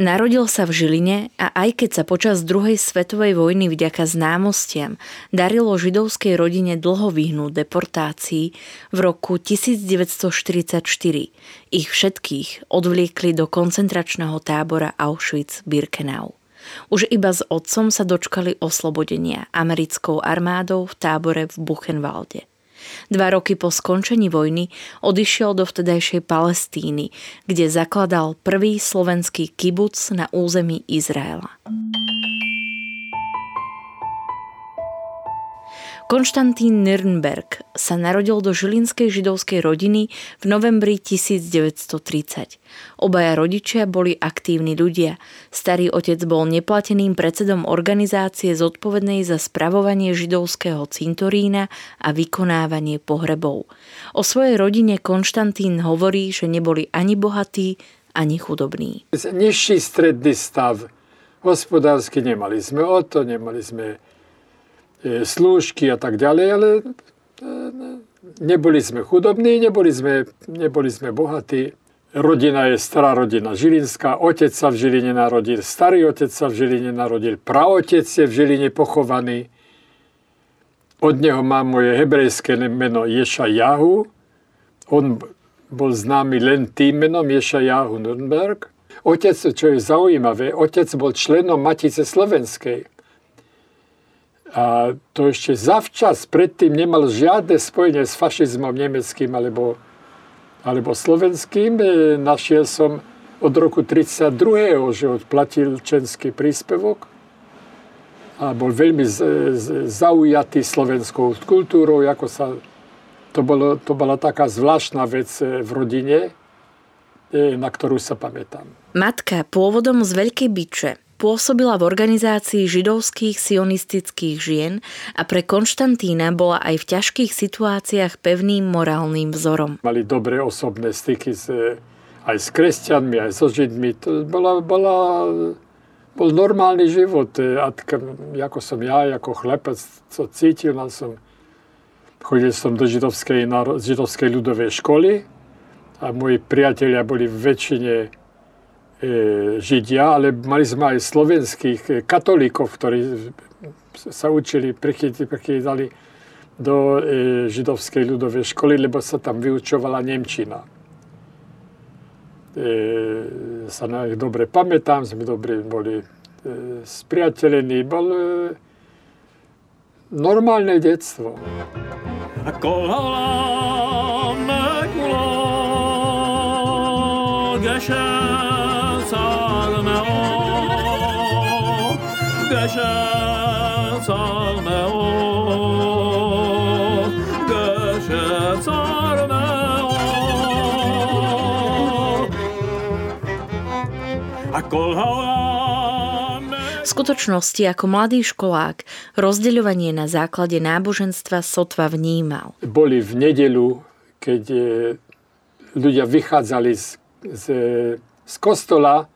Narodil sa v Žiline a aj keď sa počas druhej svetovej vojny vďaka známostiam darilo židovskej rodine dlho vyhnúť deportácii, v roku 1944 ich všetkých odvliekli do koncentračného tábora Auschwitz-Birkenau. Už iba s otcom sa dočkali oslobodenia americkou armádou v tábore v Buchenwalde. Dva roky po skončení vojny odišiel do vtedajšej Palestíny, kde zakladal prvý slovenský kibuc na území Izraela. Konštantín Nürnberg sa narodil do žilinskej židovskej rodiny v novembri 1930. Obaja rodičia boli aktívni ľudia. Starý otec bol neplateným predsedom organizácie zodpovednej za spravovanie židovského cintorína a vykonávanie pohrebov. O svojej rodine Konštantín hovorí, že neboli ani bohatí, ani chudobní. Nižší stredný stav hospodársky nemali sme o to, nemali sme slúžky a tak ďalej, ale e, neboli sme chudobní, neboli sme, neboli sme bohatí. Rodina je stará rodina Žilinská, otec sa v Žiline narodil, starý otec sa v Žiline narodil, praotec je v Žiline pochovaný. Od neho mám moje hebrejské meno Ješa Jahu. On bol známy len tým menom Ješa Jahu Nürnberg. Otec, čo je zaujímavé, otec bol členom Matice Slovenskej. A to ešte zavčas predtým nemal žiadne spojenie s fašizmom nemeckým alebo, alebo slovenským. E, našiel som od roku 32. že odplatil čenský príspevok a bol veľmi zaujatý slovenskou kultúrou, ako sa, to, bolo, to bola taká zvláštna vec e, v rodine, e, na ktorú sa pamätám. Matka pôvodom z Veľkej Byče Pôsobila v organizácii židovských sionistických žien a pre Konštantína bola aj v ťažkých situáciách pevným morálnym vzorom. Mali dobré osobné styky s, aj s kresťanmi, aj so židmi. To bola, bola, bol normálny život. A ako som ja, ako chlepec, co cítil, som, chodil som do židovskej, židovskej ľudovej školy a moji priatelia boli v väčšine E, Židia, ale mali sme aj slovenských e, katolíkov, ktorí sa učili, prichytali do e, židovskej ľudovej školy, lebo sa tam vyučovala Nemčina. E, sa na nich dobre pamätám, sme dobre boli e, spriateľení. Bol e, normálne detstvo. Ako V skutočnosti ako mladý školák rozdeľovanie na základe náboženstva sotva vnímal. Boli v nedelu, keď e, ľudia vychádzali z, z, z kostola,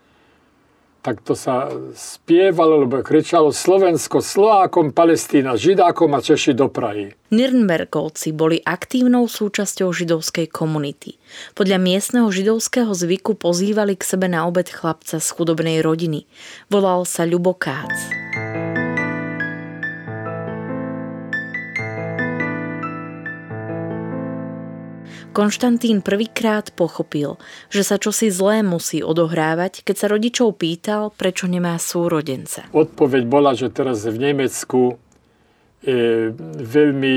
tak to sa spievalo, lebo kričalo Slovensko Slovákom, Palestína Židákom a Češi do Prahy. Nürnbergovci boli aktívnou súčasťou židovskej komunity. Podľa miestneho židovského zvyku pozývali k sebe na obed chlapca z chudobnej rodiny. Volal sa Ľubo Konštantín prvýkrát pochopil, že sa čosi zlé musí odohrávať, keď sa rodičov pýtal, prečo nemá súrodenca. Odpoveď bola, že teraz v Nemecku je veľmi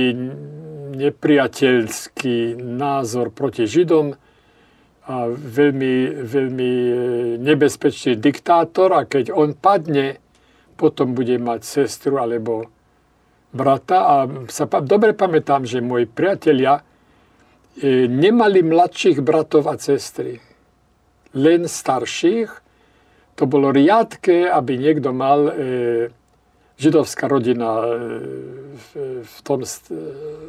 nepriateľský názor proti Židom a veľmi, veľmi e, nebezpečný diktátor a keď on padne, potom bude mať sestru alebo brata a sa dobre pamätám, že moji priatelia nemali mladších bratov a sestry. Len starších. To bolo riadke, aby niekto mal e, židovská rodina v, tom,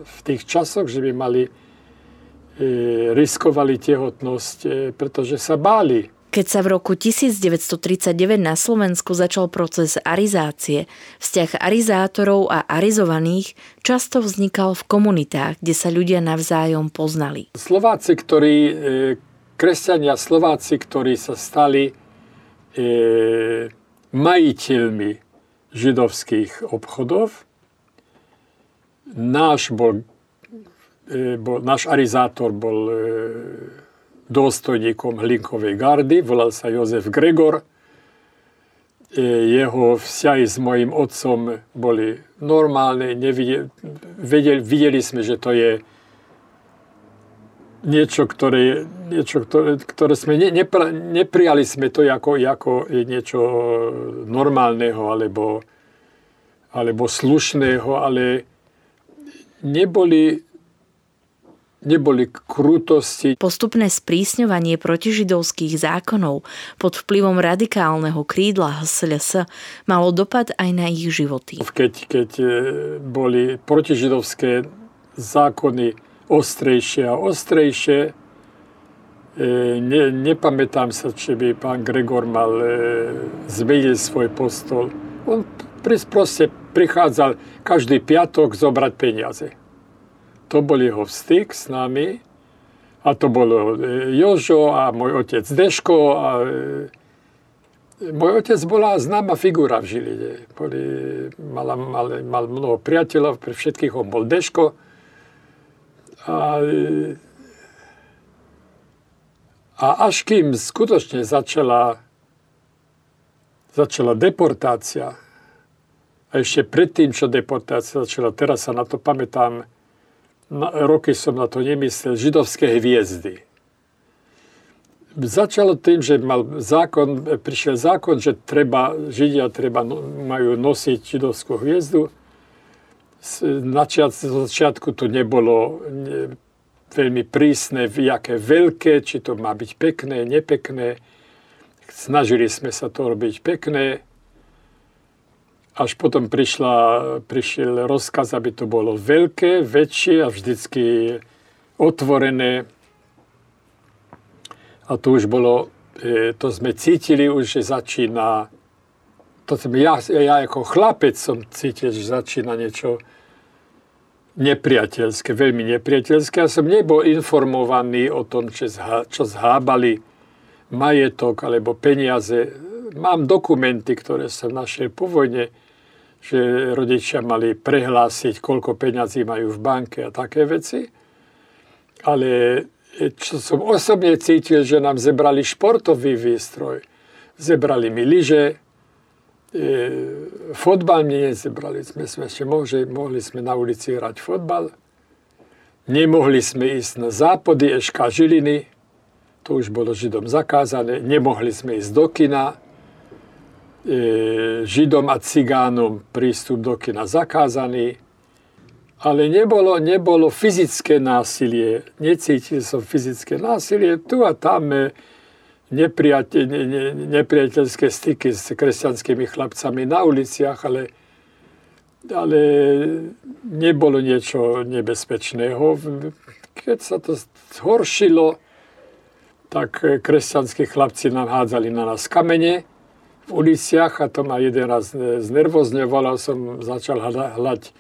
v tých časoch, že by mali riskovali tehotnosť, pretože sa báli keď sa v roku 1939 na Slovensku začal proces arizácie, vzťah arizátorov a arizovaných často vznikal v komunitách, kde sa ľudia navzájom poznali. Slováci, ktorí, e, kresťania Slováci, ktorí sa stali e, majiteľmi židovských obchodov, náš, bol, e, bol, náš arizátor bol dôstojníkom Hlinkovej gardy, volal sa Jozef Gregor. E, jeho vzťahy s mojim otcom boli normálne, nevideli, vedeli, videli sme, že to je niečo, ktoré, niečo, ktoré, ktoré sme ne, nepra, neprijali sme to ako, ako niečo normálneho alebo, alebo slušného, ale neboli neboli krutosti. Postupné sprísňovanie protižidovských zákonov pod vplyvom radikálneho krídla HSLS malo dopad aj na ich životy. Keď, keď e, boli protižidovské zákony ostrejšie a ostrejšie, e, ne, nepamätám sa, či by pán Gregor mal e, svoj postol. On proste prichádzal každý piatok zobrať peniaze to bol jeho vstyk s nami. A to bolo e, Jožo a môj otec Deško. A e, môj otec bola známa figura v Žiline. Boli, mal, mal, mal mnoho priateľov, pre všetkých on bol Deško. A, a až kým skutočne začala, začala deportácia, a ešte predtým, čo deportácia začala, teraz sa na to pamätám, roky som na to nemyslel, židovské hviezdy. Začalo tým, že mal zákon, prišiel zákon, že treba, Židia treba, no, majú nosiť židovskú hviezdu. Na začiatku to nebolo ne, veľmi prísne, aké veľké, či to má byť pekné, nepekné. Snažili sme sa to robiť pekné až potom prišla, prišiel rozkaz, aby to bolo veľké, väčšie a vždycky otvorené. A to už bolo, e, to sme cítili už, že začína, to som, ja, ja ako chlapec som cítil, že začína niečo nepriateľské, veľmi nepriateľské. Ja som nebol informovaný o tom, čo, zhá, čo zhábali majetok alebo peniaze mám dokumenty, ktoré som našiel po vojne, že rodičia mali prehlásiť, koľko peňazí majú v banke a také veci. Ale čo som osobne cítil, že nám zebrali športový výstroj. Zebrali mi lyže, e, fotbal mi nezebrali. Sme, sme ešte mohli, mohli sme na ulici hrať fotbal. Nemohli sme ísť na zápody Eška Žiliny, to už bolo Židom zakázané. Nemohli sme ísť do kina, Židom a Cigánom prístup do kina zakázaný, ale nebolo, nebolo fyzické násilie. Necítil som fyzické násilie. Tu a tam e, nepriateľ, ne, ne, nepriateľské styky s kresťanskými chlapcami na uliciach, ale, ale nebolo niečo nebezpečného. Keď sa to zhoršilo, tak kresťanskí chlapci nám hádzali na nás kamene uliciach a to ma jeden raz znervozňovalo, som začal hľať,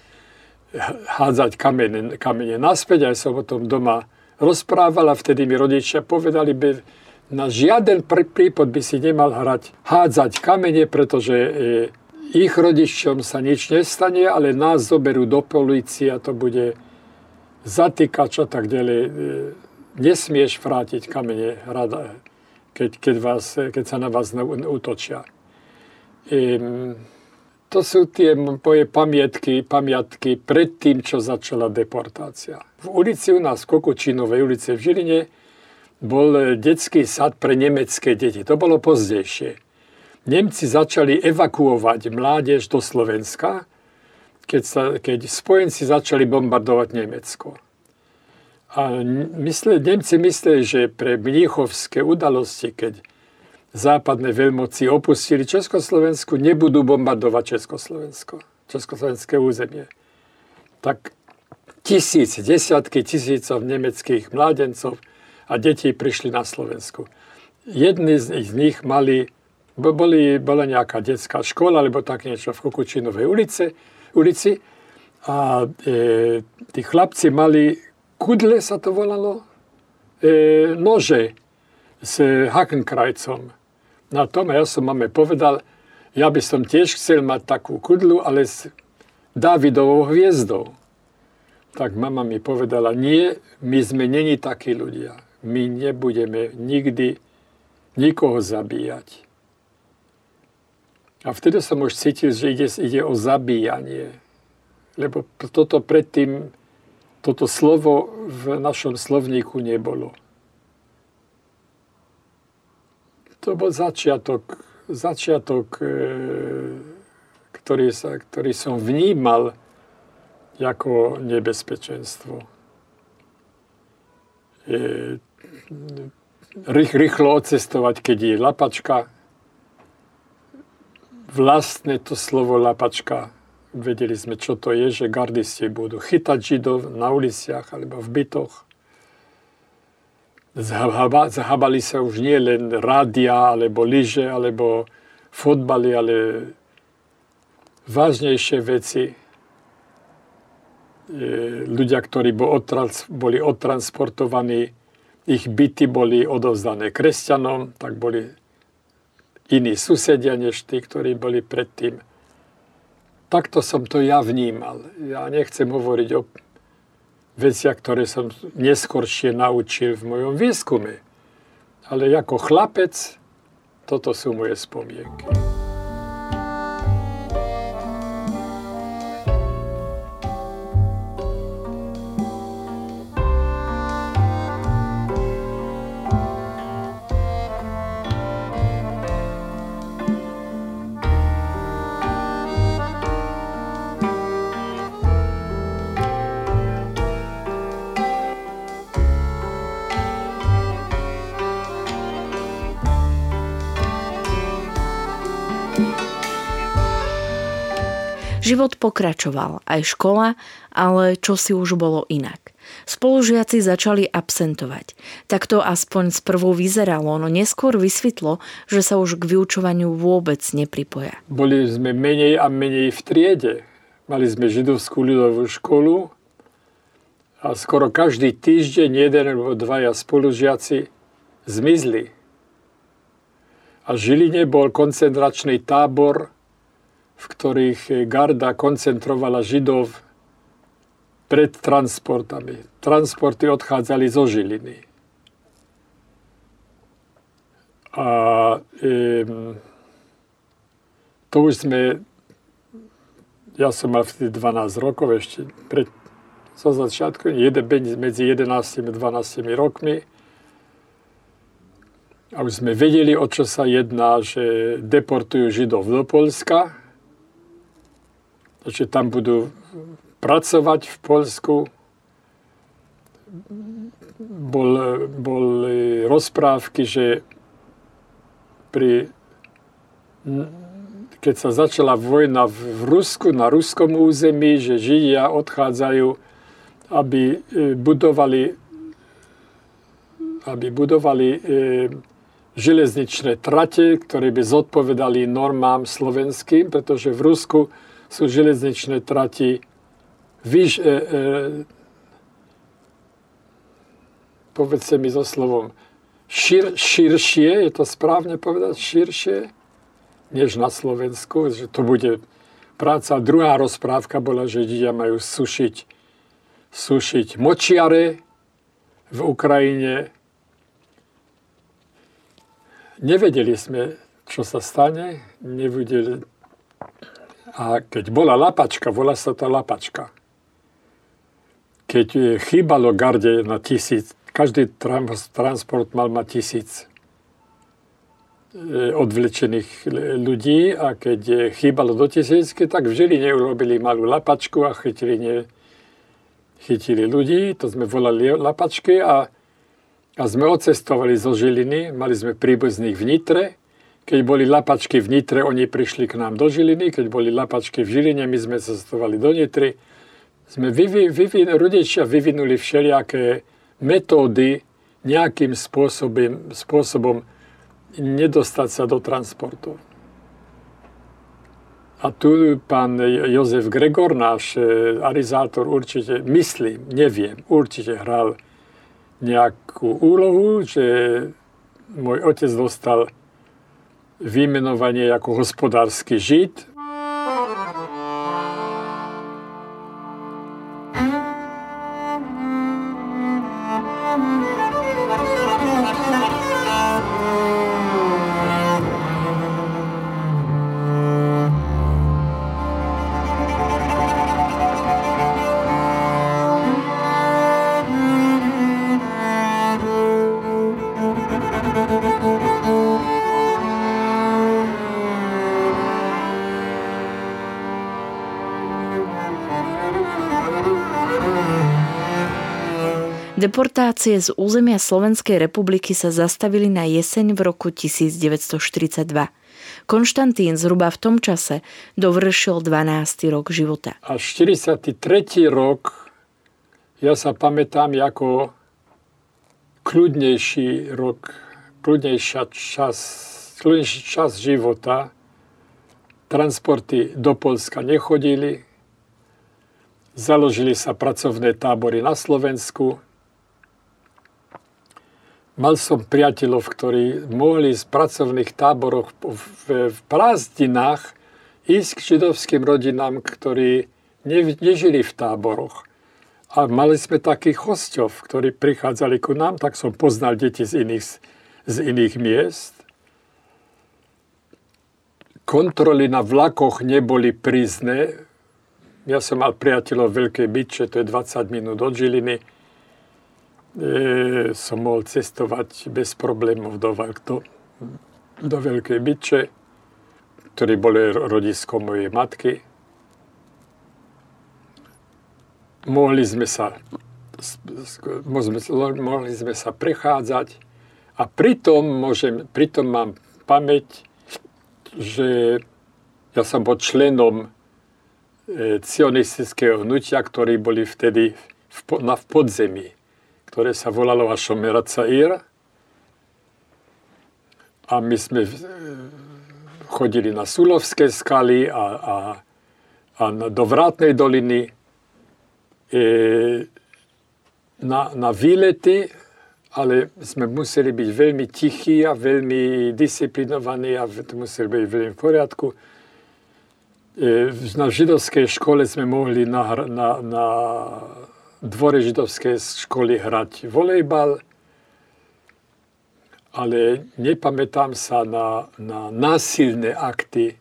hádzať kamene, kamene naspäť, aj som o tom doma rozprával a vtedy mi rodičia povedali, by na žiaden prípad by si nemal hrať, hádzať kamene, pretože e, ich rodičom sa nič nestane, ale nás zoberú do policie a to bude zatýkač a tak ďalej. E, nesmieš vrátiť kamene, keď, keď, vás, keď sa na vás útočia. To sú tie moje pamiatky, pamiatky pred tým, čo začala deportácia. V ulici u nás, Kokočinovej ulici v Žiline, bol detský sad pre nemecké deti. To bolo pozdejšie. Nemci začali evakuovať mládež do Slovenska, keď, sa, keď spojenci začali bombardovať Nemecko. A mysle, Nemci mysleli, že pre mníchovské udalosti, keď západné veľmoci opustili Československu, nebudú bombardovať Československo, Československé územie. Tak tisíc, desiatky tisícov nemeckých mládencov a detí prišli na Slovensku. Jedni z nich mali, boli, bola nejaká detská škola, alebo tak niečo v Kukučinovej ulici, ulici a e, tí chlapci mali kudle, sa to volalo, e, nože s hakenkrajcom. Na tom ja som mame povedal, ja by som tiež chcel mať takú kudlu, ale s Davidovou hviezdou. Tak mama mi povedala, nie, my sme není takí ľudia. My nebudeme nikdy nikoho zabíjať. A vtedy som už cítil, že ide, ide o zabíjanie. Lebo toto predtým, toto slovo v našom slovníku nebolo. To bol začiatok, začiatok e, ktorý, sa, ktorý som vnímal ako nebezpečenstvo. Je, rých, rýchlo odcestovať, keď je lapačka. Vlastne to slovo lapačka, vedeli sme, čo to je, že gardisti budú chytať židov na uliciach alebo v bytoch Zahábali sa už nie len rádia, alebo lyže, alebo fotbaly, ale vážnejšie veci. Ľudia, ktorí boli odtransportovaní, ich byty boli odovzdané kresťanom, tak boli iní susedia než tí, ktorí boli predtým. Takto som to ja vnímal. Ja nechcem hovoriť o veciach, ktoré som neskoršie naučil v mojom výskume. Ale ako chlapec, toto sú moje spomienky. Život pokračoval, aj škola, ale čo si už bolo inak. Spolužiaci začali absentovať. Tak to aspoň sprvu vyzeralo, no neskôr vysvetlo, že sa už k vyučovaniu vôbec nepripoja. Boli sme menej a menej v triede. Mali sme židovskú ľudovú školu a skoro každý týždeň jeden alebo dvaja spolužiaci zmizli. A v Žiline bol koncentračný tábor v ktorých garda koncentrovala Židov pred transportami. Transporty odchádzali zo Žiliny. A e, to už sme, ja som mal vtedy 12 rokov ešte pred, zo začiatku, medzi 11 a 12 rokmi. A už sme vedeli, o čo sa jedná, že deportujú Židov do Polska že tam budú pracovať v Polsku. Bol, boli rozprávky, že pri, keď sa začala vojna v Rusku, na ruskom území, že Židia odchádzajú, aby e, budovali, aby budovali e, železničné trate, ktoré by zodpovedali normám slovenským, pretože v Rusku sú železničné trati vyš, e, e, povedzte mi so slovom šir, širšie, je to správne povedať, širšie, než na Slovensku, že to bude práca. Druhá rozprávka bola, že ľudia majú sušiť, sušiť močiare, v Ukrajine. Nevedeli sme, čo sa stane. Nevedeli. A keď bola lapačka, volá sa to lapačka. Keď chýbalo garde na tisíc, každý transport mal mať tisíc e, odvlečených ľudí a keď chýbalo do tisícky, tak v Žiline urobili malú lapačku a chytili, ne, chytili ľudí, to sme volali lapačky a, a sme odcestovali zo Žiliny, mali sme príbuzných v Nitre, keď boli lapačky v Nitre, oni prišli k nám do Žiliny, keď boli lapačky v Žiline, my sme cestovali do Nitry, sme vyvi, vyvi, rodičia vyvinuli všelijaké metódy nejakým spôsobom, spôsobom nedostať sa do transportu. A tu pán Jozef Gregor, náš e, arizátor, určite, myslím, neviem, určite hral nejakú úlohu, že môj otec dostal vymenovanie ako hospodársky žid Deportácie z územia Slovenskej republiky sa zastavili na jeseň v roku 1942. Konštantín zhruba v tom čase dovršil 12. rok života. A 43. rok ja sa pamätám ako kľudnejší rok, kľudnejší čas, kľudnejší čas života. Transporty do Polska nechodili, založili sa pracovné tábory na Slovensku, Mal som priateľov, ktorí mohli z pracovných táboroch v, v prázdninách ísť k židovským rodinám, ktorí ne, nežili v táboroch. A mali sme takých hostov, ktorí prichádzali ku nám, tak som poznal deti z iných, z iných miest. Kontroly na vlakoch neboli prízne. Ja som mal priateľov v Veľkej Byče, to je 20 minút od Žiliny e, som mohol cestovať bez problémov do, do, do Veľkej Byče, ktorý boli rodisko mojej matky. Mohli sme sa, mohli sme sa prechádzať a pritom, môžem, pritom mám pamäť, že ja som bol členom e, cionistického hnutia, ktorí boli vtedy v, na, v podzemí ktoré sa volalo Hašomera Cair. A my sme e, chodili na Sulovské skaly a, a, a do Vrátnej doliny e, na, na výlety, ale sme museli byť veľmi tichí a veľmi disciplinovaní a museli byť veľmi v poriadku. E, na židovskej škole sme mohli na, na, na dvore židovskej školy hrať volejbal, ale nepamätám sa na, na násilné akty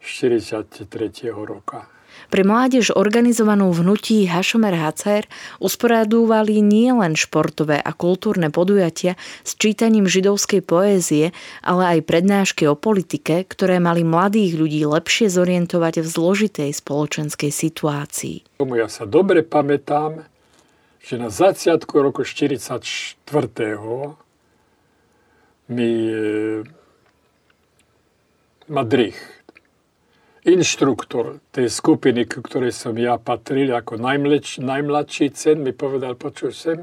43. roka. Pre mládež organizovanú v hnutí Hašomer Hacer usporadúvali nielen športové a kultúrne podujatia s čítaním židovskej poézie, ale aj prednášky o politike, ktoré mali mladých ľudí lepšie zorientovať v zložitej spoločenskej situácii. Ja sa dobre pamätám, že na začiatku roku 1944. mi e, Madrich inštruktor tej skupiny, k ktorej som ja patril ako najmleč, najmladší cen, mi povedal, počuj sem,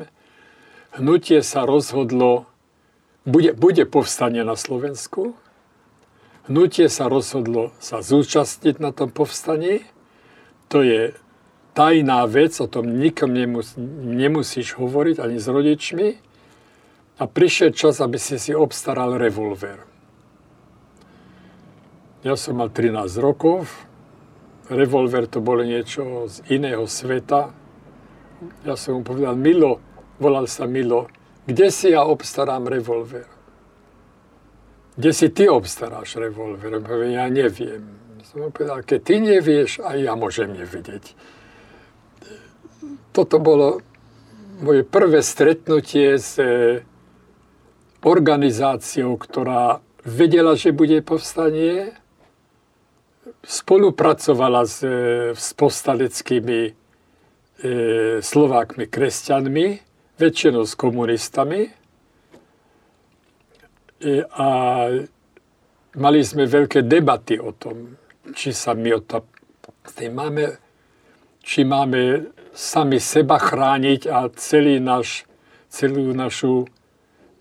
hnutie sa rozhodlo, bude, bude povstanie na Slovensku, hnutie sa rozhodlo sa zúčastniť na tom povstaní, to je tajná vec, o tom nikom nemus, nemusíš hovoriť ani s rodičmi. A prišiel čas, aby si si obstaral revolver. Ja som mal 13 rokov, revolver to bolo niečo z iného sveta. Ja som mu povedal, Milo, volal sa Milo, kde si ja obstarám revolver? Kde si ty obstaráš revolver? Ja neviem. Som povedal, keď ty nevieš, aj ja môžem nevedieť. Toto bolo moje prvé stretnutie s e, organizáciou, ktorá vedela, že bude povstanie, spolupracovala s, e, s povstaleckými e, Slovákmi, kresťanmi, väčšinou s komunistami. E, a mali sme veľké debaty o tom, či sa my o to, máme, či máme sami seba chrániť a celý naš, celú našu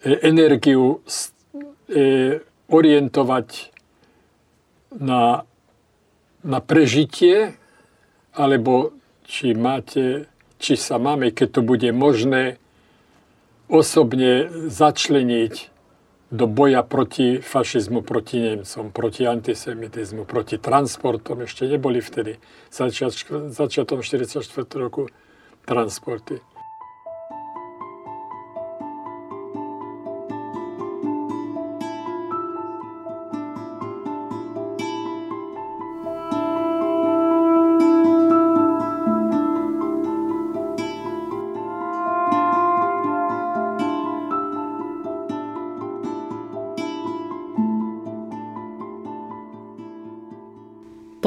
e, energiu e, orientovať na, na prežitie, alebo či máte, či sa máme, keď to bude možné, osobne začleniť do boja proti fašizmu, proti Nemcom, proti antisemitizmu, proti transportom. Ešte neboli vtedy, začiatom 44. roku, transporty.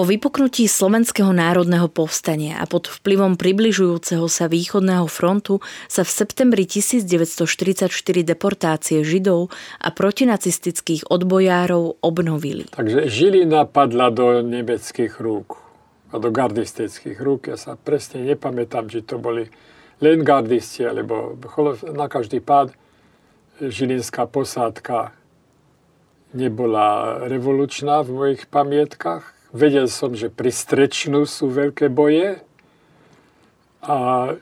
Vypuknutí Slovenského národného povstania a pod vplyvom približujúceho sa východného frontu sa v septembri 1944 deportácie Židov a protinacistických odbojárov obnovili. Takže Žilina padla do nemeckých rúk a do gardistických rúk. Ja sa presne nepamätám, či to boli len gardisti, alebo na každý pád žilinská posádka nebola revolučná v mojich pamietkach Vedel som, že pri Strečnu sú veľké boje a e,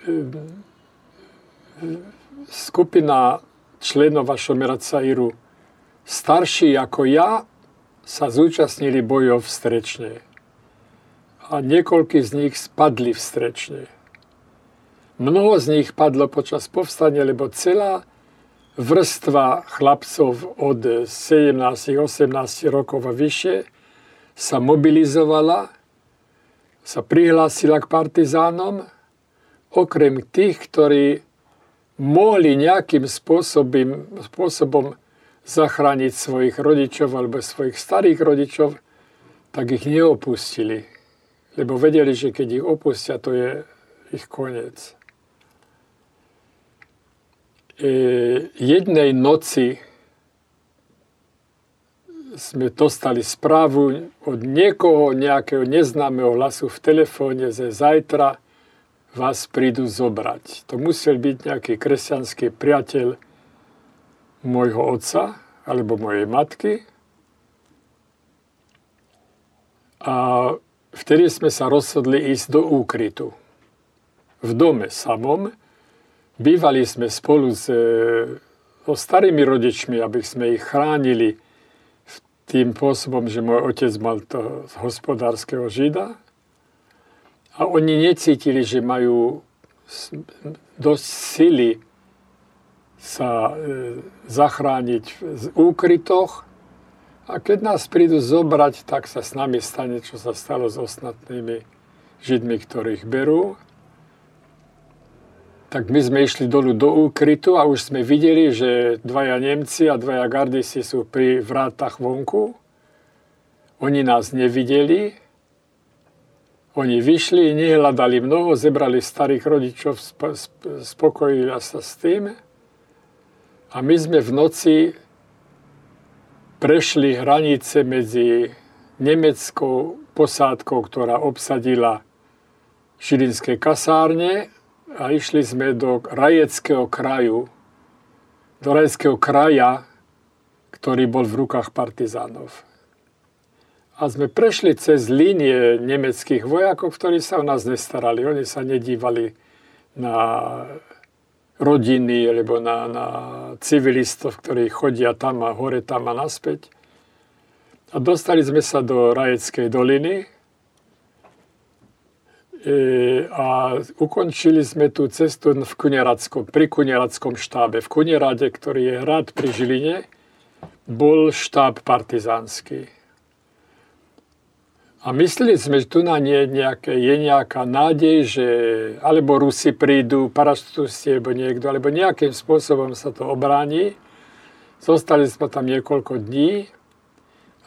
skupina členov Vašomera Cairu starší ako ja sa zúčastnili bojov v Strečne. A niekoľky z nich spadli v Strečne. Mnoho z nich padlo počas povstania, lebo celá vrstva chlapcov od 17-18 rokov a vyššie sa mobilizovala, sa prihlásila k partizánom, okrem tých, ktorí mohli nejakým spôsobom, spôsobom zachrániť svojich rodičov alebo svojich starých rodičov, tak ich neopustili. Lebo vedeli, že keď ich opustia, to je ich koniec. E, jednej noci sme dostali správu od niekoho, nejakého neznámeho hlasu v telefóne, že zajtra vás prídu zobrať. To musel byť nejaký kresťanský priateľ môjho otca alebo mojej matky. A vtedy sme sa rozhodli ísť do úkrytu. V dome samom. Bývali sme spolu s, so starými rodičmi, aby sme ich chránili tým spôsobom, že môj otec mal to hospodárskeho žida a oni necítili, že majú dosť sily sa e, zachrániť v úkrytoch a keď nás prídu zobrať, tak sa s nami stane, čo sa stalo s ostatnými židmi, ktorých berú tak my sme išli dolu do úkrytu a už sme videli, že dvaja Nemci a dvaja gardisi sú pri vrátach vonku. Oni nás nevideli. Oni vyšli, nehľadali mnoho, zebrali starých rodičov, spokojili sa s tým. A my sme v noci prešli hranice medzi nemeckou posádkou, ktorá obsadila žilinské kasárne a išli sme do Rajeckého kraju, do Rajeckého kraja, ktorý bol v rukách partizánov. A sme prešli cez línie nemeckých vojakov, ktorí sa o nás nestarali. Oni sa nedívali na rodiny alebo na, na civilistov, ktorí chodia tam a hore, tam a naspäť. A dostali sme sa do Rajeckej doliny, a ukončili sme tú cestu v Kunerackom, pri Kunerackom štábe. V Kunerade, ktorý je hrad pri Žiline, bol štáb partizánsky. A mysleli sme, že tu na nie nejaké, je nejaká nádej, že alebo Rusi prídu, paraštusti, alebo niekto, alebo nejakým spôsobom sa to obráni. Zostali sme tam niekoľko dní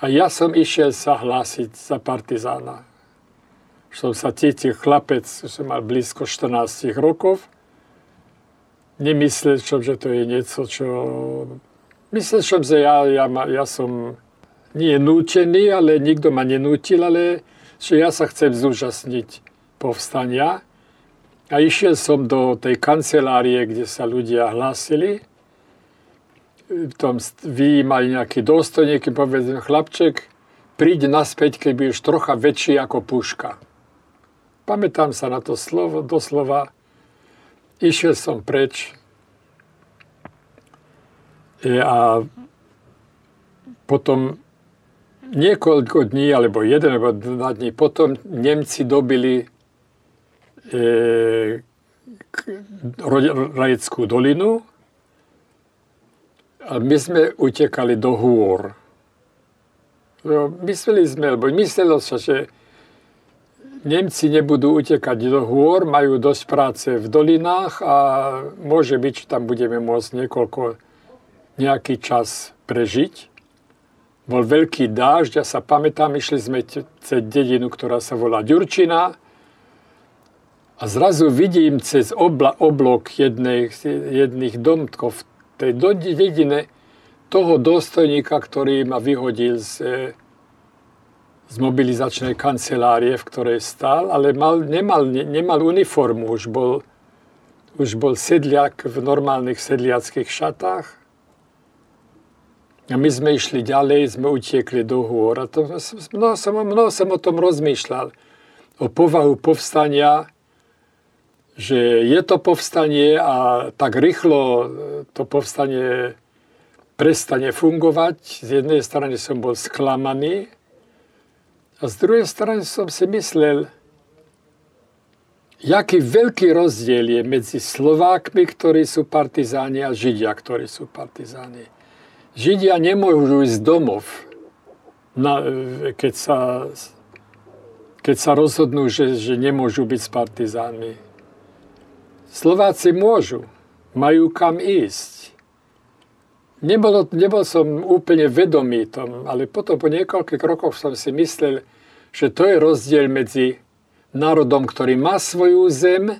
a ja som išiel sa hlásiť za partizána. Som sa cítil chlapec, som mal blízko 14 rokov. Nemyslel som, že to je niečo, čo... Myslel som, že ja, ja, ja som nie nútený, ale nikto ma nenútil, ale že ja sa chcem zúčastniť povstania. A išiel som do tej kancelárie, kde sa ľudia hlásili. Tam vyjímali nejaký dôstojník, povedal, chlapček, príď naspäť, keď budeš trocha väčší ako puška. Pamätám sa na to slovo, doslova. Išiel som preč. E, a potom niekoľko dní, alebo jeden alebo dva dní potom Nemci dobili e, Rajeckú dolinu a my sme utekali do hôr. No, mysleli sme, lebo myslelo sa, že Nemci nebudú utekať do hôr, majú dosť práce v dolinách a môže byť, že tam budeme môcť niekoľko, nejaký čas prežiť. Bol veľký dážď, ja sa pamätám, išli sme cez dedinu, ktorá sa volá Ďurčina. A zrazu vidím cez obla, oblok jednej, jedných domkov tej dedine toho dôstojníka, ktorý ma vyhodil z, e, z mobilizačnej kancelárie, v ktorej stál, ale mal, nemal, nemal uniformu, už bol, už bol sedliak v normálnych sedliackých šatách a my sme išli ďalej, sme utiekli do hôr. A to, mnoho, som, mnoho som o tom rozmýšľal. O povahu povstania, že je to povstanie a tak rýchlo to povstanie prestane fungovať. Z jednej strany som bol sklamaný a z druhej strany som si myslel, jaký veľký rozdiel je medzi Slovákmi, ktorí sú partizáni a Židia, ktorí sú partizáni. Židia nemôžu ísť domov, na, keď, sa, keď sa rozhodnú, že, že nemôžu byť s partizánmi. Slováci môžu, majú kam ísť. Nebolo, nebol som úplne vedomý tom, ale potom po niekoľkých rokoch som si myslel, že to je rozdiel medzi národom, ktorý má svoju zem,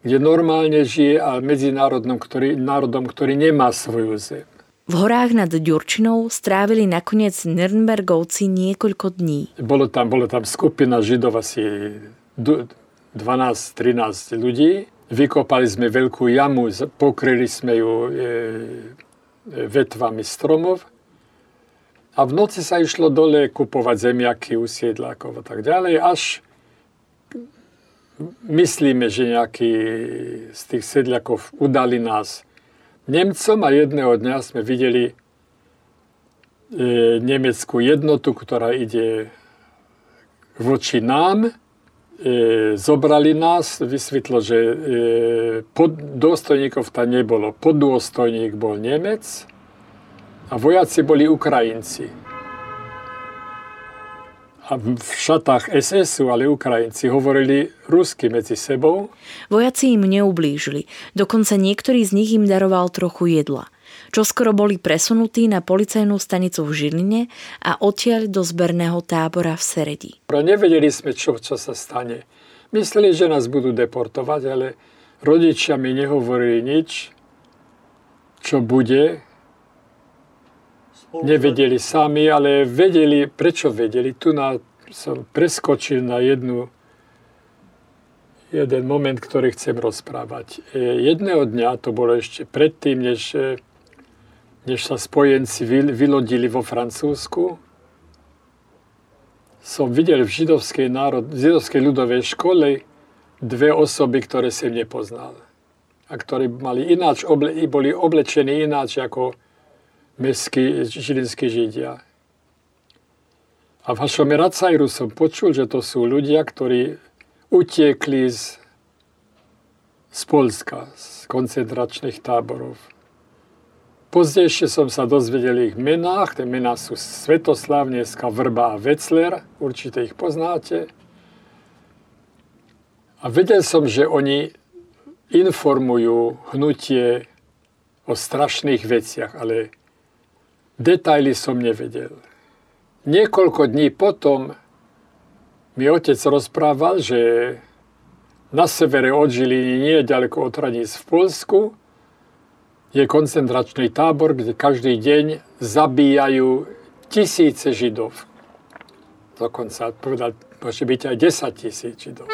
kde normálne žije, a medzi národom, ktorý, národom, ktorý nemá svoju zem. V horách nad Ďurčinou strávili nakoniec Nürnbergovci niekoľko dní. Bolo tam, bolo tam skupina Židov asi 12-13 ľudí. Vykopali sme veľkú jamu, pokryli sme ju e, vetvami stromov. A v noci sa išlo dole kupovať zemiaky, usiedlákov a tak ďalej, až myslíme, že nejakí z tých sedliakov udali nás Nemcom a jedného dňa sme videli e, nemeckú jednotu, ktorá ide voči nám. E, zobrali nás, vysvetlo, že e, pod, dôstojníkov tam nebolo. Poddôstojník bol Nemec a vojaci boli Ukrajinci a v šatách SS-u, ale Ukrajinci hovorili rusky medzi sebou. Vojaci im neublížili, dokonca niektorý z nich im daroval trochu jedla. Čo skoro boli presunutí na policajnú stanicu v Žiline a odtiaľ do zberného tábora v Seredi. Nevedeli sme, čo, čo sa stane. Mysleli, že nás budú deportovať, ale rodičia mi nehovorili nič, čo bude, nevedeli sami, ale vedeli, prečo vedeli. Tu na, som preskočil na jednu, jeden moment, ktorý chcem rozprávať. E, jedného dňa, to bolo ešte predtým, než, než sa spojenci vylodili vo Francúzsku, som videl v židovskej, národ, v židovskej ľudovej škole dve osoby, ktoré som nepoznal. A ktorí mali ináč, oble, boli oblečení ináč ako mestskí žilinskí židia. A v Hašome Racajru som počul, že to sú ľudia, ktorí utiekli z, z Polska, z koncentračných táborov. Pozdejšie som sa dozvedel ich menách. Tie mená sú Svetoslav, dneska Vrba a Vecler. Určite ich poznáte. A vedel som, že oni informujú hnutie o strašných veciach, ale detaily som nevedel. Niekoľko dní potom mi otec rozprával, že na severe od Žiliny, nie ďaleko od hraníc v Polsku, je koncentračný tábor, kde každý deň zabíjajú tisíce Židov. Dokonca povedal, môže byť aj 10 tisíc Židov.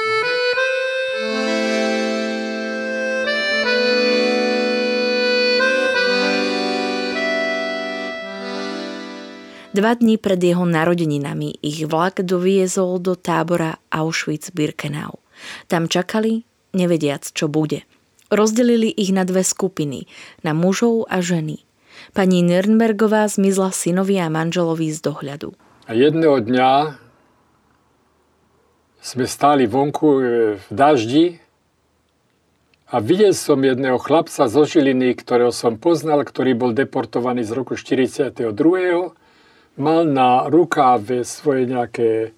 Dva dní pred jeho narodeninami ich vlak doviezol do tábora Auschwitz-Birkenau. Tam čakali, nevediac, čo bude – Rozdelili ich na dve skupiny, na mužov a ženy. Pani Nürnbergová zmizla synovi a manželovi z dohľadu. A jedného dňa sme stáli vonku e, v daždi a videl som jedného chlapca zo Žiliny, ktorého som poznal, ktorý bol deportovaný z roku 42. Mal na rukáve svoje nejaké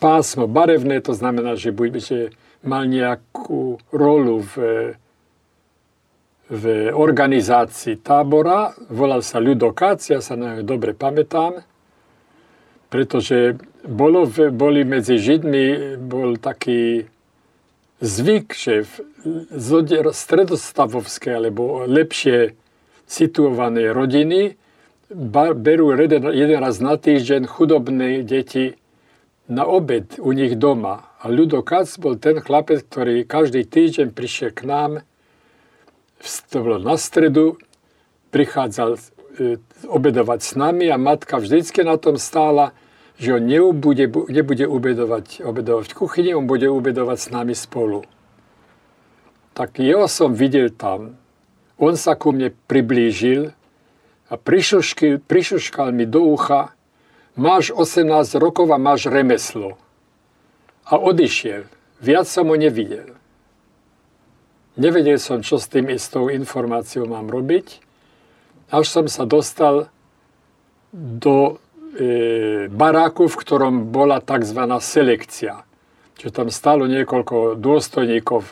pásmo barevné, to znamená, že, že mal nejakú rolu v v organizácii tábora, volal sa Ľudokac, ja sa na dobre pamätám, pretože bolo, boli medzi Židmi, bol taký zvyk, že v stredostavovské alebo lepšie situované rodiny berú jeden raz na týždeň chudobné deti na obed u nich doma. A Ľudokac bol ten chlapec, ktorý každý týždeň prišiel k nám to bolo na stredu, prichádzal e, obedovať s nami a matka vždycky na tom stála, že on nebude, nebude ubedovať, obedovať v kuchyni, on bude ubedovať s nami spolu. Tak jeho som videl tam. On sa ku mne priblížil a prišuškal, prišuškal mi do ucha, máš 18 rokov a máš remeslo. A odišiel. Viac som ho nevidel. Nevedel som, čo s tým istou informáciou mám robiť, až som sa dostal do e, baráku, v ktorom bola tzv. selekcia. Čiže tam stalo niekoľko dôstojníkov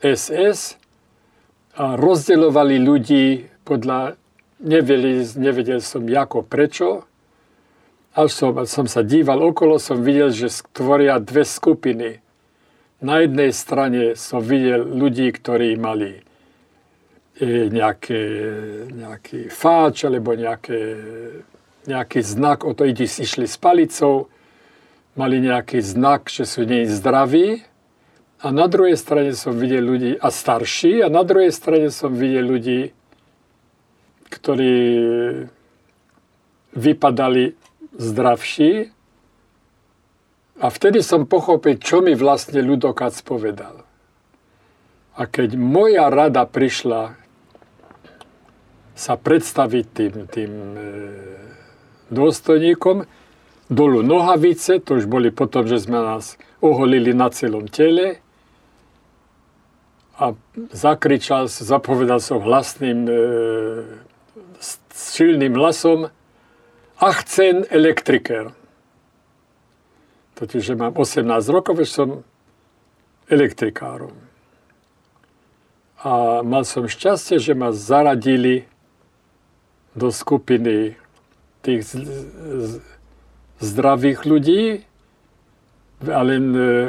SS a rozdeľovali ľudí podľa, nevedel, nevedel som ako, prečo, až som, som sa díval okolo, som videl, že stvoria dve skupiny na jednej strane som videl ľudí, ktorí mali e, nejaké, nejaký fáč alebo nejaké, nejaký znak, o to ide, išli s palicou, mali nejaký znak, že sú nie zdraví. A na druhej strane som videl ľudí, a starší, a na druhej strane som videl ľudí, ktorí vypadali zdravší, a vtedy som pochopil, čo mi vlastne ľudokac povedal. A keď moja rada prišla sa predstaviť tým, tým e, dôstojníkom, dolu nohavice, to už boli potom, že sme nás oholili na celom tele, a zakričal, zapovedal som hlasným, e, silným hlasom, a chcem elektriker totiž, že mám 18 rokov, že som elektrikárom. A mal som šťastie, že ma zaradili do skupiny tých zdravých ľudí, ale e,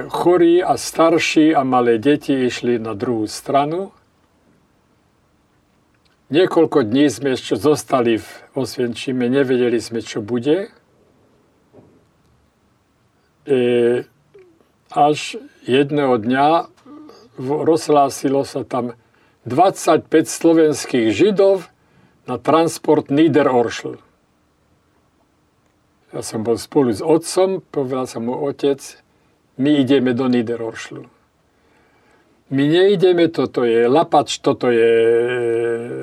chorí a starší a malé deti išli na druhú stranu. Niekoľko dní sme ešte zostali v Osvienčime, nevedeli sme, čo bude. E, až jedného dňa rozhlásilo sa tam 25 slovenských židov na transport Niederorschl. Ja som bol spolu s otcom, povedal som mu otec, my ideme do Niederorschlu. My neideme, toto je lapač, toto je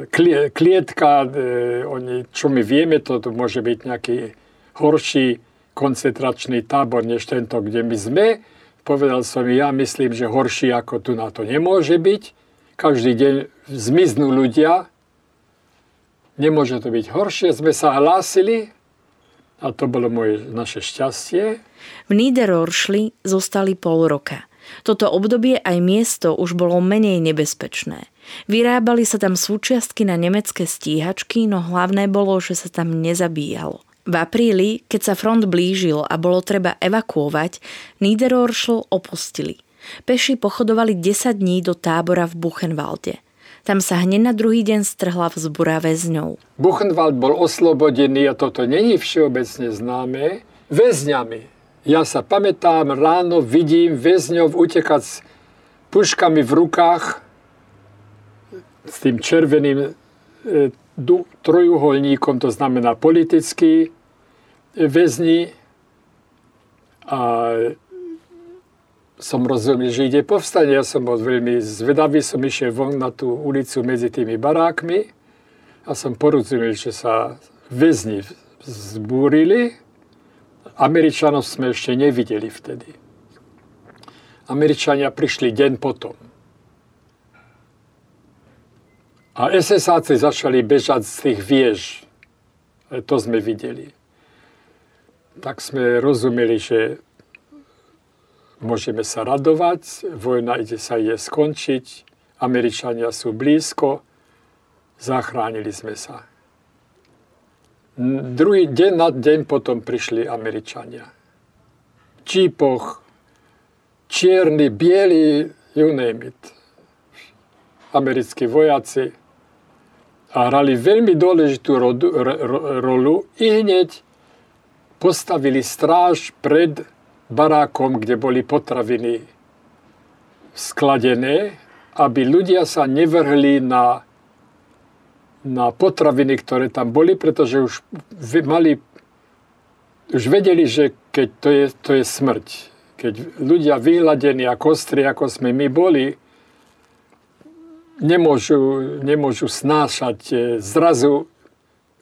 e, klietka, e, oni, čo my vieme, toto môže byť nejaký horší koncentračný tábor než tento, kde my sme. povedal som, ja myslím, že horší ako tu na to nemôže byť. Každý deň zmiznú ľudia. Nemôže to byť horšie. Sme sa hlásili a to bolo moje, naše šťastie. V Niederoršli zostali pol roka. Toto obdobie aj miesto už bolo menej nebezpečné. Vyrábali sa tam súčiastky na nemecké stíhačky, no hlavné bolo, že sa tam nezabíjalo. V apríli, keď sa front blížil a bolo treba evakuovať, Niederorschel opustili. Peši pochodovali 10 dní do tábora v Buchenwalde. Tam sa hneď na druhý deň strhla vzbura väzňov. Buchenwald bol oslobodený a toto není všeobecne známe väzňami. Ja sa pamätám, ráno vidím väzňov utekať s puškami v rukách s tým červeným e, trojuholníkom, to znamená politický, väzni a som rozumel, že ide povstanie. Ja som bol veľmi zvedavý, som išiel von na tú ulicu medzi tými barákmi a som porozumel, že sa väzni zbúrili. Američanov sme ešte nevideli vtedy. Američania prišli deň potom. A SSáci začali bežať z tých viež. To sme videli tak sme rozumeli, že môžeme sa radovať, vojna ide sa ide skončiť, Američania sú blízko, zachránili sme sa. Druhý deň na deň potom prišli Američania. Čípoch, čierny, biely, you name it. Americkí vojaci a hrali veľmi dôležitú rolu i hneď postavili stráž pred barákom, kde boli potraviny skladené, aby ľudia sa nevrhli na, na potraviny, ktoré tam boli, pretože už mali už vedeli, že keď to je, to je smrť. Keď ľudia vyhľadení a kostri, ako sme my boli, nemôžu, nemôžu snášať eh, zrazu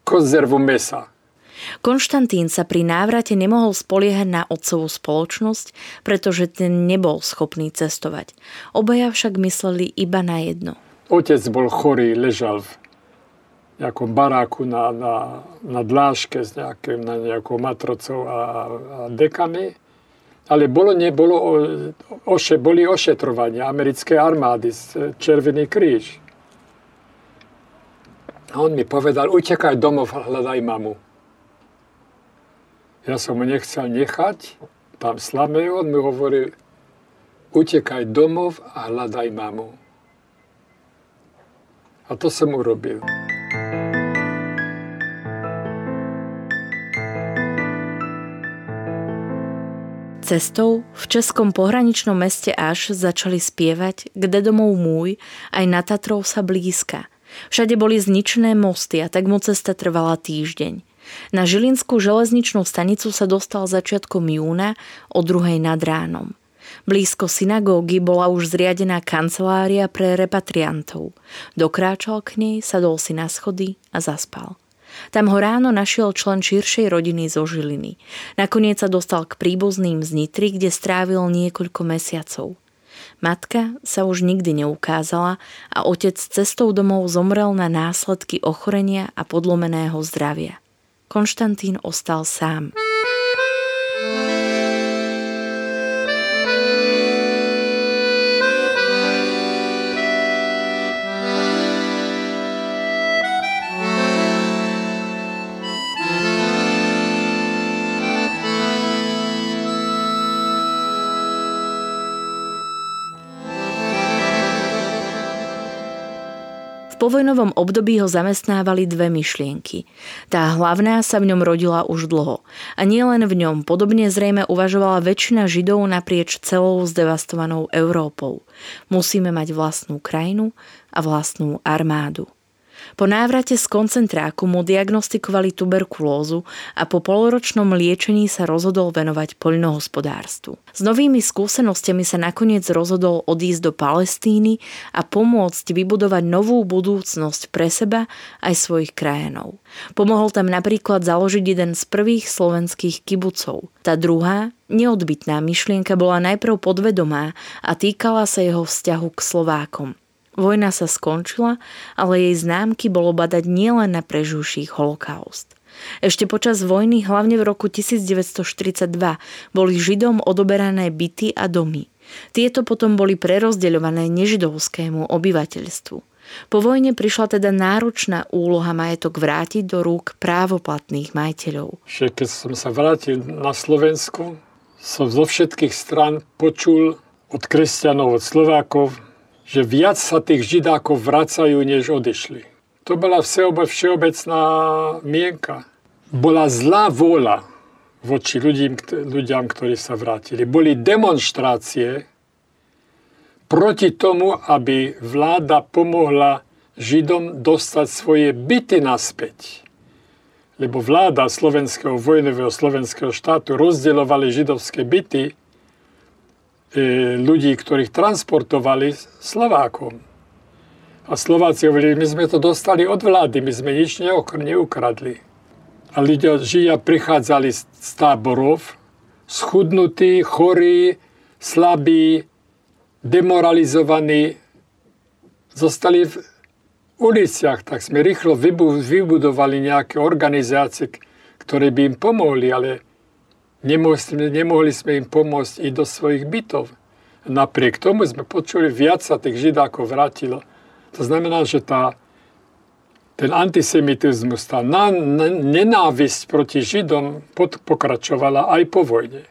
konzervu mesa. Konštantín sa pri návrate nemohol spoliehať na otcovú spoločnosť, pretože ten nebol schopný cestovať. Obaja však mysleli iba na jedno. Otec bol chorý, ležal v nejakom baráku na, na, na dláške s nejakým, na nejakou matrocou a, a dekami. Ale bolo, nebolo, oše, boli ošetrovania americké armády, Červený kríž. A on mi povedal, utekaj domov, hľadaj mamu. Ja som ho nechcel nechať tam slame, on mi hovoril, utekaj domov a hľadaj mamu. A to som urobil. Cestou v českom pohraničnom meste Až začali spievať Kde domov môj, aj na Tatrov sa blízka. Všade boli zničené mosty a tak mu cesta trvala týždeň. Na Žilinskú železničnú stanicu sa dostal začiatkom júna o druhej nad ránom. Blízko synagógy bola už zriadená kancelária pre repatriantov. Dokráčal k nej, sadol si na schody a zaspal. Tam ho ráno našiel člen širšej rodiny zo Žiliny. Nakoniec sa dostal k príbuzným z Nitry, kde strávil niekoľko mesiacov. Matka sa už nikdy neukázala a otec cestou domov zomrel na následky ochorenia a podlomeného zdravia. Konštantín ostal sám. Povojnovom období ho zamestnávali dve myšlienky. Tá hlavná sa v ňom rodila už dlho. A nielen v ňom, podobne zrejme uvažovala väčšina Židov naprieč celou zdevastovanou Európou. Musíme mať vlastnú krajinu a vlastnú armádu. Po návrate z koncentráku mu diagnostikovali tuberkulózu a po poloročnom liečení sa rozhodol venovať poľnohospodárstvu. S novými skúsenostiami sa nakoniec rozhodol odísť do Palestíny a pomôcť vybudovať novú budúcnosť pre seba aj svojich krajanov. Pomohol tam napríklad založiť jeden z prvých slovenských kibucov. Tá druhá, neodbitná myšlienka bola najprv podvedomá a týkala sa jeho vzťahu k Slovákom – Vojna sa skončila, ale jej známky bolo badať nielen na prežúších holokaust. Ešte počas vojny, hlavne v roku 1942, boli Židom odoberané byty a domy. Tieto potom boli prerozdeľované nežidovskému obyvateľstvu. Po vojne prišla teda náročná úloha majetok vrátiť do rúk právoplatných majiteľov. Keď som sa vrátil na Slovensku, som zo všetkých stran počul od kresťanov, od Slovákov, že viac sa tých židákov vracajú, než odišli. To bola všeobecná mienka. Bola zlá vôľa voči ľudím, ľuďom, ktorí sa vrátili. Boli demonstrácie proti tomu, aby vláda pomohla Židom dostať svoje byty naspäť. Lebo vláda slovenského vojnového slovenského štátu rozdeľovali židovské byty ľudí, ktorých transportovali Slovákom. A Slováci hovorili, my sme to dostali od vlády, my sme nič neukradli. A ľudia, žia prichádzali z táborov, schudnutí, chorí, slabí, demoralizovaní, zostali v uliciach, tak sme rýchlo vybudovali nejaké organizácie, ktoré by im pomohli, ale Nemohli, nemohli sme im pomôcť i do svojich bytov. Napriek tomu sme počuli, viac sa tých židákov vrátilo. To znamená, že tá, ten antisemitizmus, tá na, na, nenávisť proti Židom pod, pokračovala aj po vojne.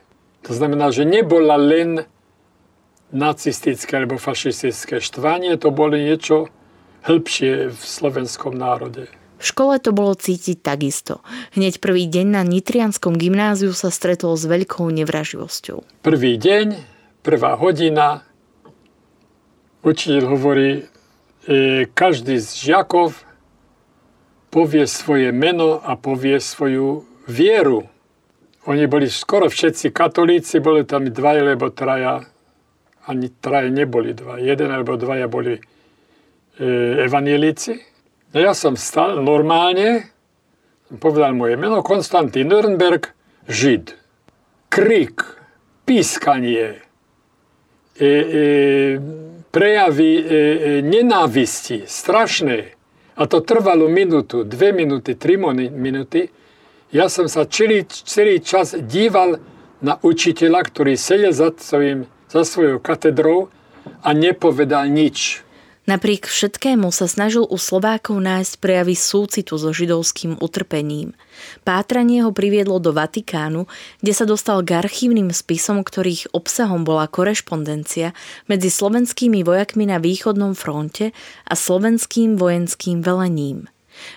To znamená, že nebola len nacistické alebo fašistické štvanie, to bolo niečo hĺbšie v slovenskom národe. V škole to bolo cítiť takisto. Hneď prvý deň na Nitrianskom gymnáziu sa stretol s veľkou nevraživosťou. Prvý deň, prvá hodina, učiteľ hovorí, e, každý z žiakov povie svoje meno a povie svoju vieru. Oni boli skoro všetci katolíci, boli tam dvaja alebo traja, ani traja neboli dva, jeden alebo dvaja boli e, evanielici No ja som stal normálne, povedal moje meno, Konstantín Nürnberg, Žid. Krik, pískanie, e, e, prejavy e, e, nenávisti, strašné. A to trvalo minútu, dve minúty, tri minúty. Ja som sa celý, celý čas díval na učiteľa, ktorý sedel za, svojim, za svojou katedrou a nepovedal nič. Napriek všetkému sa snažil u Slovákov nájsť prejavy súcitu so židovským utrpením. Pátranie ho priviedlo do Vatikánu, kde sa dostal k archívnym spisom, ktorých obsahom bola korešpondencia medzi slovenskými vojakmi na východnom fronte a slovenským vojenským velením.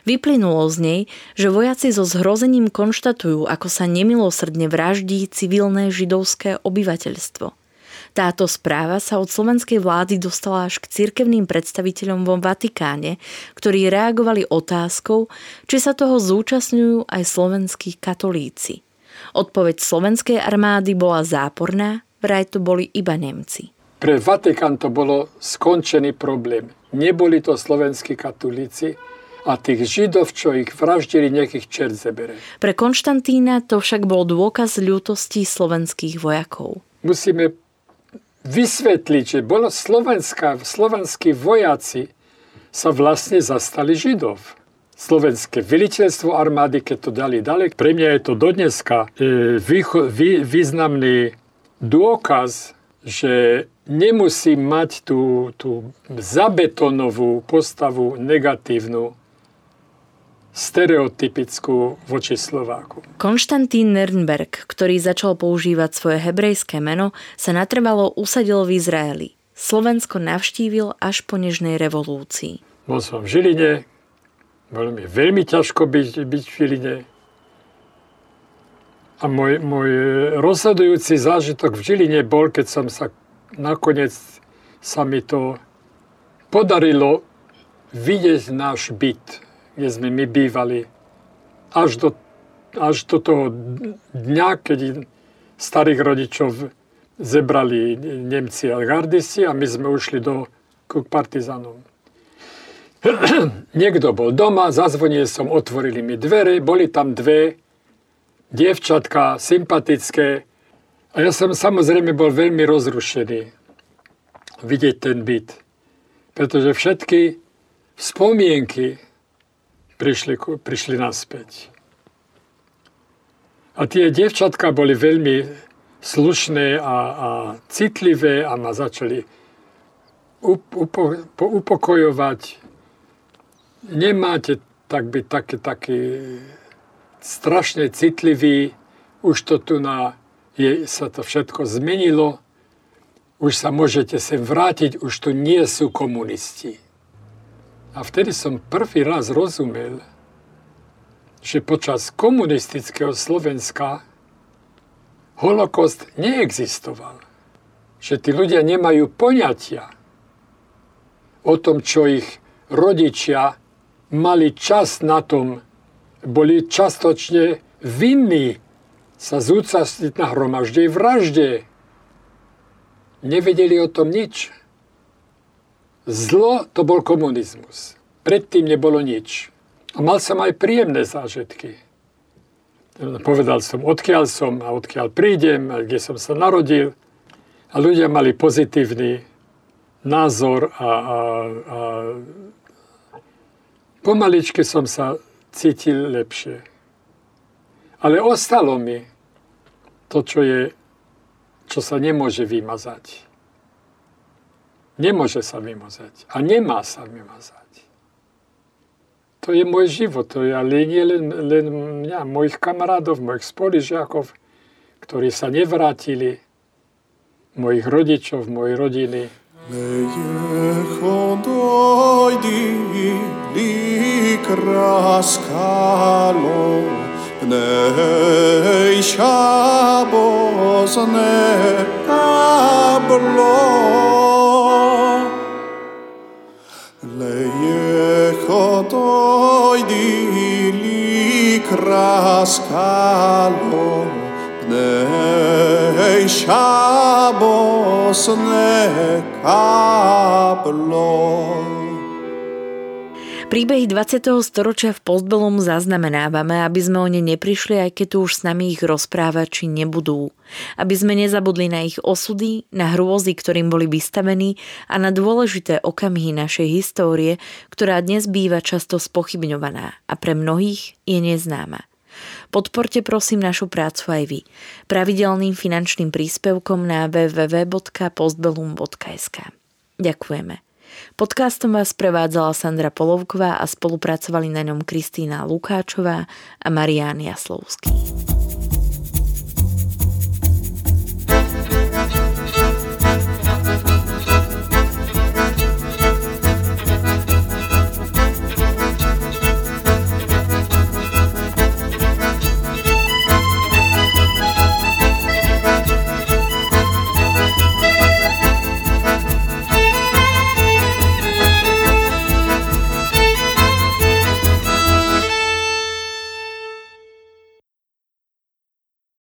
Vyplynulo z nej, že vojaci so zhrozením konštatujú, ako sa nemilosrdne vraždí civilné židovské obyvateľstvo. Táto správa sa od slovenskej vlády dostala až k cirkevným predstaviteľom vo Vatikáne, ktorí reagovali otázkou, či sa toho zúčastňujú aj slovenskí katolíci. Odpoveď slovenskej armády bola záporná, vraj to boli iba Nemci. Pre Vatikán to bolo skončený problém. Neboli to slovenskí katolíci, a tých židov, čo ich vraždili, nech ich čert zebere. Pre Konštantína to však bol dôkaz ľútosti slovenských vojakov. Musíme vysvetliť, že bolo slovenská, slovenskí vojaci sa vlastne zastali Židov. Slovenské veliteľstvo armády, keď to dali ďalej, pre mňa je to dodneska e, významný dôkaz, že nemusí mať tú, tú zabetonovú postavu negatívnu, stereotypickú voči Slováku. Konštantín Nernberg, ktorý začal používať svoje hebrejské meno, sa natrvalo usadil v Izraeli. Slovensko navštívil až po Nežnej revolúcii. Bol som v Žiline, bolo mi veľmi ťažko byť, byť v Žiline. A môj, môj rozhodujúci zážitok v Žiline bol, keď som sa nakoniec sa mi to podarilo vidieť náš byt, kde sme my bývali, až do, až do toho dňa, keď starých rodičov zebrali Nemci a gardisti a my sme ušli do, k partizanom. Niekto bol doma, zazvonil som, otvorili mi dvere, boli tam dve dievčatka, sympatické. A ja som samozrejme bol veľmi rozrušený vidieť ten byt. Pretože všetky spomienky prišli, prišli naspäť. A tie dievčatka boli veľmi slušné a, a citlivé a ma začali upo, upokojovať nemáte tak byť taký, taký strašne citlivý, už to tu na, je, sa to všetko zmenilo, už sa môžete sem vrátiť, už tu nie sú komunisti. A vtedy som prvý raz rozumel, že počas komunistického Slovenska holokost neexistoval. Že tí ľudia nemajú poňatia o tom, čo ich rodičia mali čas na tom, boli častočne vinní sa zúčastniť na hromaždej vražde. Nevedeli o tom nič. Zlo to bol komunizmus. Predtým nebolo nič. A mal som aj príjemné zážitky. Povedal som, odkiaľ som a odkiaľ prídem a kde som sa narodil. A ľudia mali pozitívny názor a, a, a pomaličky som sa cítil lepšie. Ale ostalo mi to, čo je, čo sa nemôže vymazať. Nemôže sa vymazať. A nemá sa vymazať. To je môj život. To je ale nie len, len mňa, mojich kamarádov, mojich spolužiakov, ktorí sa nevrátili, mojich rodičov, mojej rodiny. kraskalo Bnei Shabbos nekablo Lejechotoi li kraskalo Bnei Shabbos nekablo Príbehy 20. storočia v Postbelom zaznamenávame, aby sme o ne neprišli, aj keď tu už s nami ich rozprávači nebudú. Aby sme nezabudli na ich osudy, na hrôzy, ktorým boli vystavení a na dôležité okamihy našej histórie, ktorá dnes býva často spochybňovaná a pre mnohých je neznáma. Podporte prosím našu prácu aj vy. Pravidelným finančným príspevkom na www.postbellum.sk. Ďakujeme. Podcastom vás prevádzala Sandra Polovková a spolupracovali na ňom Kristýna Lukáčová a Marián Jaslovský.